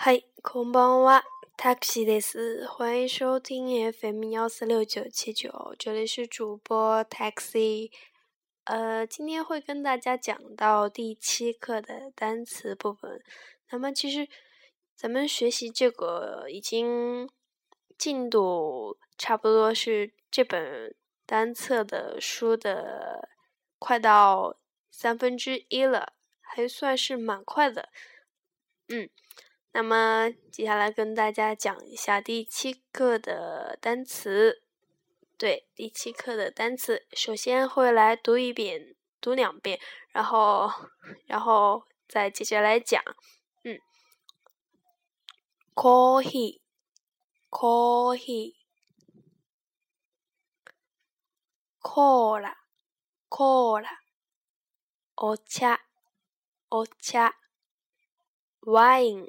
嗨，空邦娃，taxi 的是，欢迎收听 FM 幺四六九七九，这里是主播 taxi，呃，今天会跟大家讲到第七课的单词部分。那么，其实咱们学习这个已经进度差不多是这本单册的书的快到三分之一了，还算是蛮快的，嗯。那么接下来跟大家讲一下第七课的单词，对，第七课的单词，首先会来读一遍，读两遍，然后，然后再接着来讲，嗯，coffee，coffee，cola，cola，お茶，お茶，wine。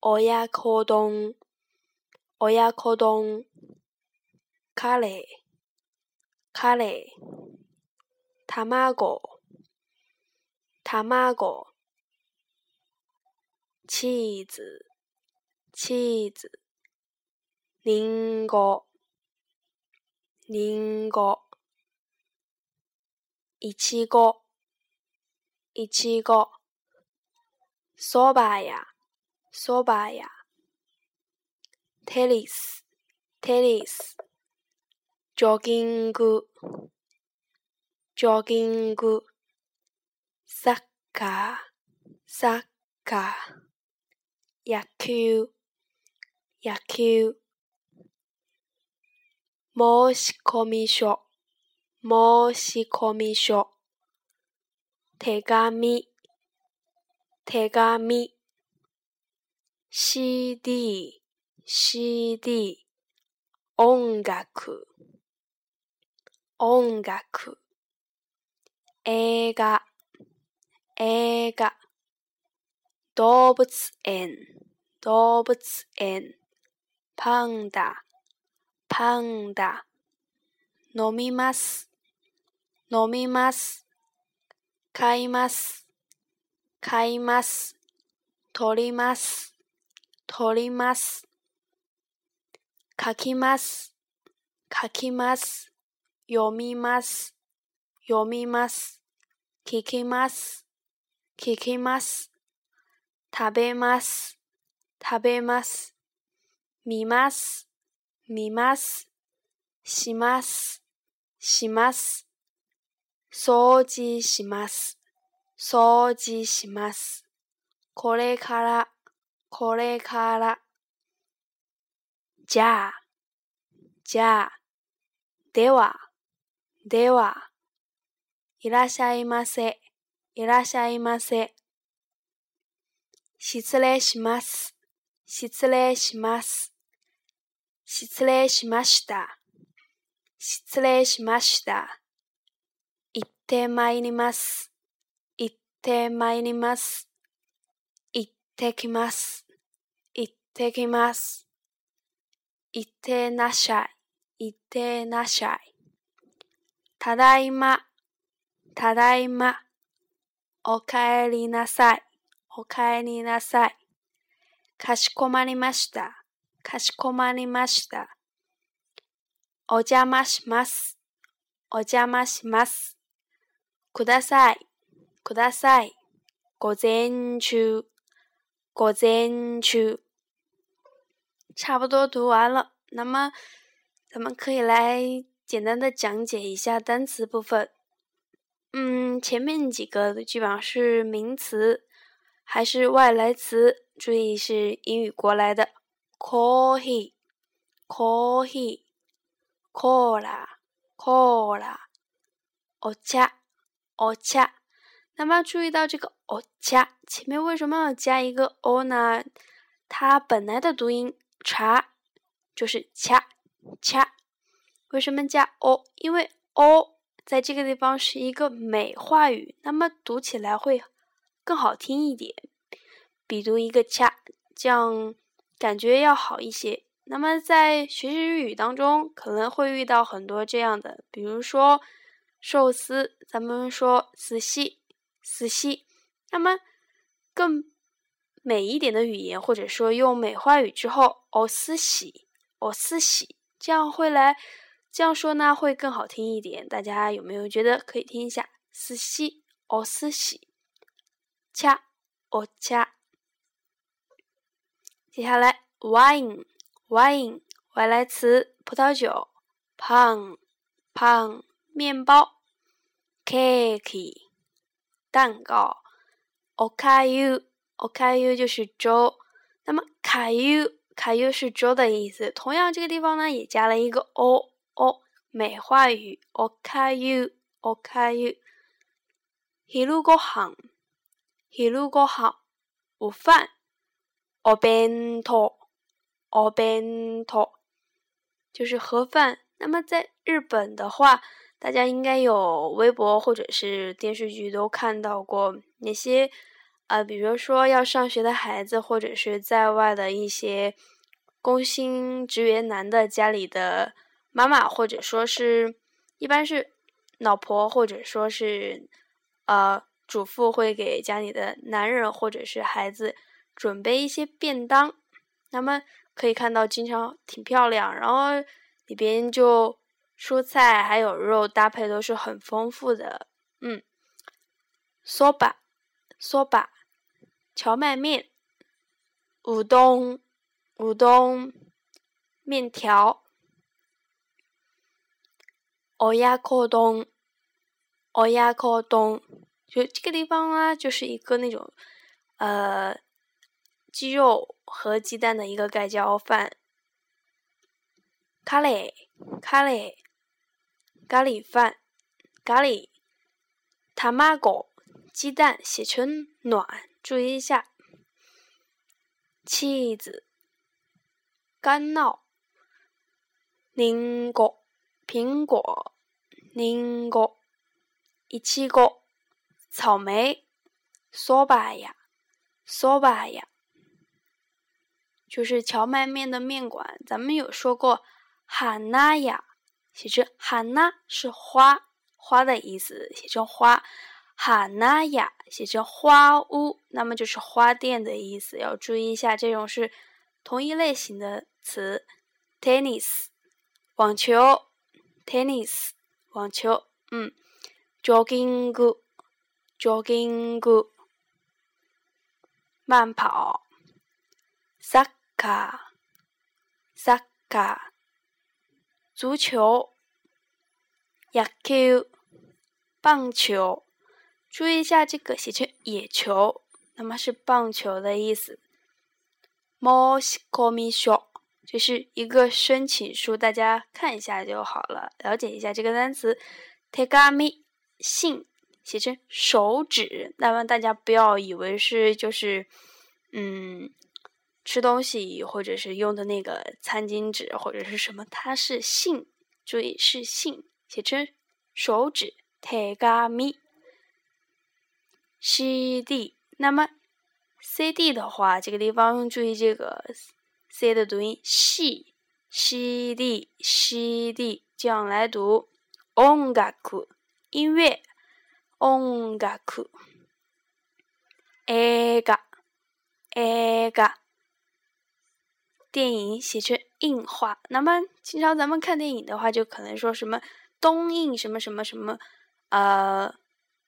奥亚烤冬，奥亚卡冬，咖喱，咖喱，汤锅，汤锅，芝子芝士，菱角，菱角，一锅，一锅，说吧呀！そば屋テニステニスジョギングジョギングサッカーサッカー野球野球申し込み書申し込み書手紙手紙 CD, CD, 音楽、音楽、映画、映画、動物園、動物園、パンダ、パンダ、飲みます、飲みます、買います、買います、取ります。取ります。書きます。書きます。読みます。読みます。聞きます。聞きます。食べます。食べます。見ます。見ます。します。します。掃除します。掃除します。これから、これから、じゃあ、じゃあ、では、では、いらっしゃいませ、いらっしゃいませ。失礼します、失礼します。失礼しました、失礼しました。行ってまいります、行ってまいります。ってきます。行ってきます。行ってなしゃい。行ってなしゃい。ただいま。ただいま。おかえりなさい。おかえりなさい。かしこまりました。かしこまりました。お邪魔します。お邪魔します。ください。ください。午前中。果真就差不多读完了，那么咱们可以来简单的讲解一下单词部分。嗯，前面几个基本上是名词，还是外来词？注意是英语过来的。coffee，coffee，cola，cola，ocha，ocha。那么注意到这个哦，恰，前面为什么要加一个哦呢？它本来的读音茶”就是恰恰”，为什么加哦？因为哦在这个地方是一个美化语，那么读起来会更好听一点，比读一个恰”这样感觉要好一些。那么在学习日语当中，可能会遇到很多这样的，比如说寿司，咱们说寿司。思喜，那么更美一点的语言，或者说用美化语之后，哦思喜，哦思喜，这样会来这样说呢，会更好听一点。大家有没有觉得可以听一下？思喜，哦思喜，恰，哦恰。接下来，wine，wine，外来词，葡萄酒；pan，pan，面包；cake。蛋糕，おかゆ、おか u 就是粥。那么、かゆ、か u 是粥的意思。同样，这个地方呢也加了一个 o o 美语。おかゆ、おかゆ。海陆过好，海陆过好。午饭、o 弁当、お t o 就是盒饭。那么，在日本的话。大家应该有微博或者是电视剧都看到过哪些？呃，比如说要上学的孩子，或者是在外的一些工薪职员男的家里的妈妈，或者说是，一般是老婆或者说是，呃，主妇会给家里的男人或者是孩子准备一些便当。那么可以看到，经常挺漂亮，然后里边就。蔬菜还有肉搭配都是很丰富的，嗯，soba，soba，荞麦面，乌冬，乌冬，面条，奥亚烤冬，奥亚烤冬，就这个地方啊，就是一个那种，呃，鸡肉和鸡蛋的一个盖浇饭，咖喱，咖喱。咖喱饭，咖喱，tamago，鸡蛋写成暖，注意一下，茄子，干酪，苹果，苹果，一个，草莓，索白呀，索白呀，就是荞麦面的面馆，咱们有说过，汉娜呀。写成哈娜是花花的意思，写成花哈娜雅呀，写成花屋，那么就是花店的意思。要注意一下，这种是同一类型的词。tennis 网球，tennis 网球，嗯，jogging jogging 慢跑，soccer soccer。足球、野球、棒球，注意一下这个写成野球，那么是棒球的意思。もし s s c o 就是一个申请书，大家看一下就好了，了解一下这个单词。t e 信写成手指，那么大家不要以为是就是嗯。吃东西或者是用的那个餐巾纸或者是什么，它是信，注意是信，写成手指。a m i c D。那么 C D 的话，这个地方注意这个 C 的读音，C C D C D，样来读 ongaku 音乐，o n 音乐，音乐，音乐，g a 电影写成硬话，那么经常咱们看电影的话，就可能说什么东映什么什么什么，呃，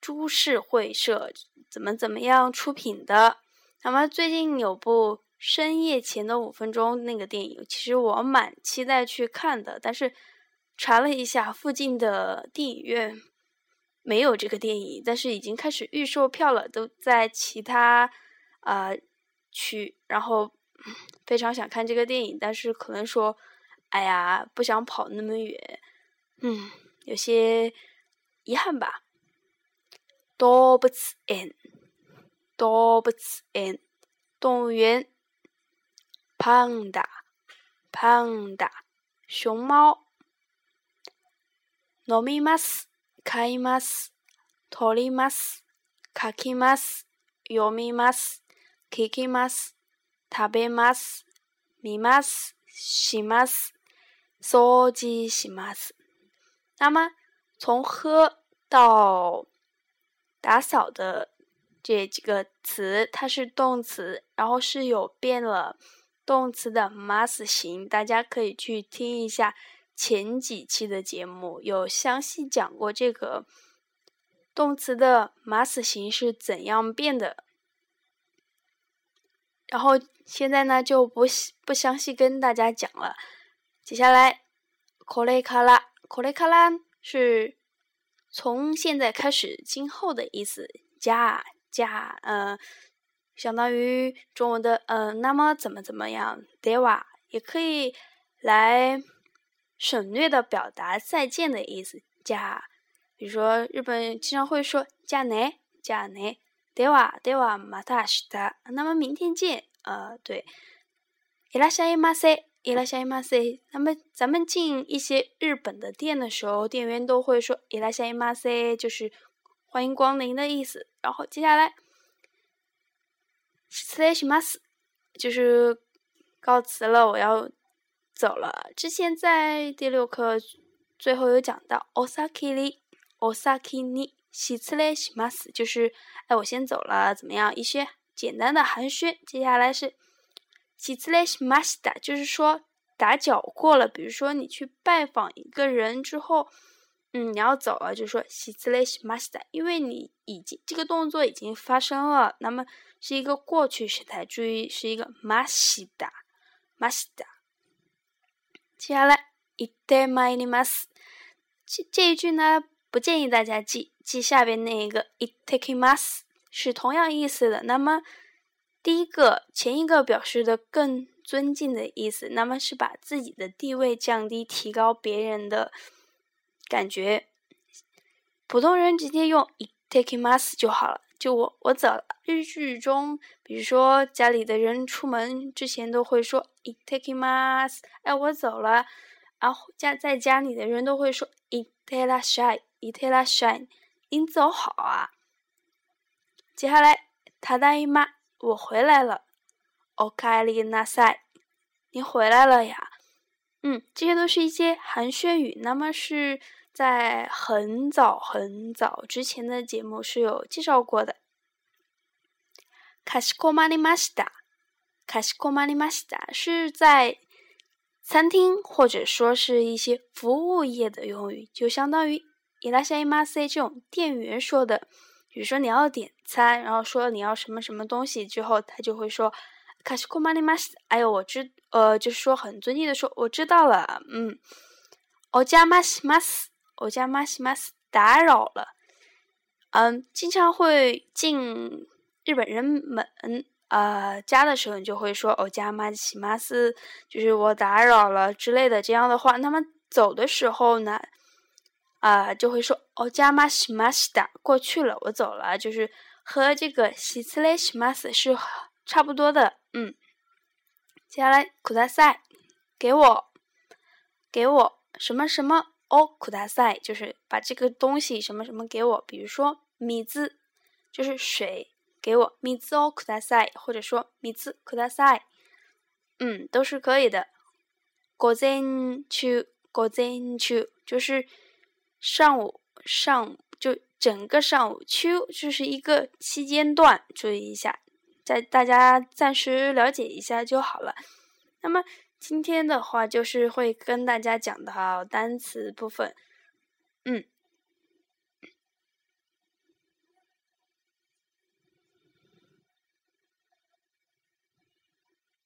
株式会社怎么怎么样出品的。那么最近有部《深夜前的五分钟》那个电影，其实我蛮期待去看的，但是查了一下附近的电影院没有这个电影，但是已经开始预售票了，都在其他啊区，然后。非常想看这个电影，但是可能说，哎呀，不想跑那么远，嗯，有些遗憾吧。動物園，a p a n d a 熊猫。飲みます、買います、取ります、書きます、読みます、聞きます。食べます、見ます、します、掃除します。那么从喝到打扫的这几个词，它是动词，然后是有变了动词的ま s 形。大家可以去听一下前几期的节目，有详细讲过这个动词的ま s 形是怎样变的。然后现在呢就不不详细跟大家讲了。接下来，可雷卡拉可雷卡拉是从现在开始今后的意思。加加呃，相当于中文的呃，那么怎么怎么样？对吧？也可以来省略的表达再见的意思。加，比如说日本经常会说加奈加奈。对吧？对吧？马达西达，那么明天见。呃，对。伊拉夏伊马塞，伊拉夏伊马塞。那么咱们进一些日本的店的时候，店员都会说伊拉夏伊马塞，就是欢迎光临的意思。然后接下来，すれします，就是告辞了，我要走了。之前在第六课最后有讲到，オサキリ、オサキニ。喜次嘞，喜马 a 就是，哎，我先走了，怎么样？一些简单的寒暄。接下来是，喜次嘞，喜马 a s 就是说打搅过了。比如说你去拜访一个人之后，嗯，你要走了，就说喜次嘞，喜马 a s 因为你已经这个动作已经发生了，那么是一个过去时态，注意是一个马 a s 马 a m 接下来，itai ni mas，这这一句呢。不建议大家记记下边那一个 itakimas t 是同样意思的。那么第一个前一个表示的更尊敬的意思，那么是把自己的地位降低，提高别人的感觉。普通人直接用 itakimas t 就好了。就我我走了。日剧中，比如说家里的人出门之前都会说 itakimas，t 哎我走了。然后家在家里的人都会说 itella s h y 伊特拉神，您走好啊！接下来，他大姨妈，我回来了。奥卡里纳塞，您回来了呀？嗯，这些都是一些寒暄语。那么是在很早很早之前的节目是有介绍过的。卡西库马里马西达，卡西库马里马西达是在餐厅或者说是一些服务业的用语，就相当于。你像 A 玛 C 这种店员说的，比如说你要点餐，然后说你要什么什么东西之后，他就会说，卡西库玛尼玛斯，哎呦，我知，呃，就是说很尊敬的说，我知道了，嗯，哦，加玛西玛斯，哦，加玛西玛斯，打扰了，嗯，经常会进日本人们，呃，家的时候，你就会说哦，加玛西玛斯，就是我打扰了之类的这样的话。那么走的时候呢？啊，就会说哦，じゃましまし过去了，我走了，就是和这个しすれしまし是差不多的。嗯，接下来くださ给我，给我什么什么哦，くださ就是把这个东西什么什么给我。比如说水，就是水，给我水哦くださ或者说水ください，嗯，都是可以的。ごぜんちゅ、ご就是。上午，上午就整个上午，秋就是一个期间段，注意一下，在大家暂时了解一下就好了。那么今天的话，就是会跟大家讲到单词部分，嗯。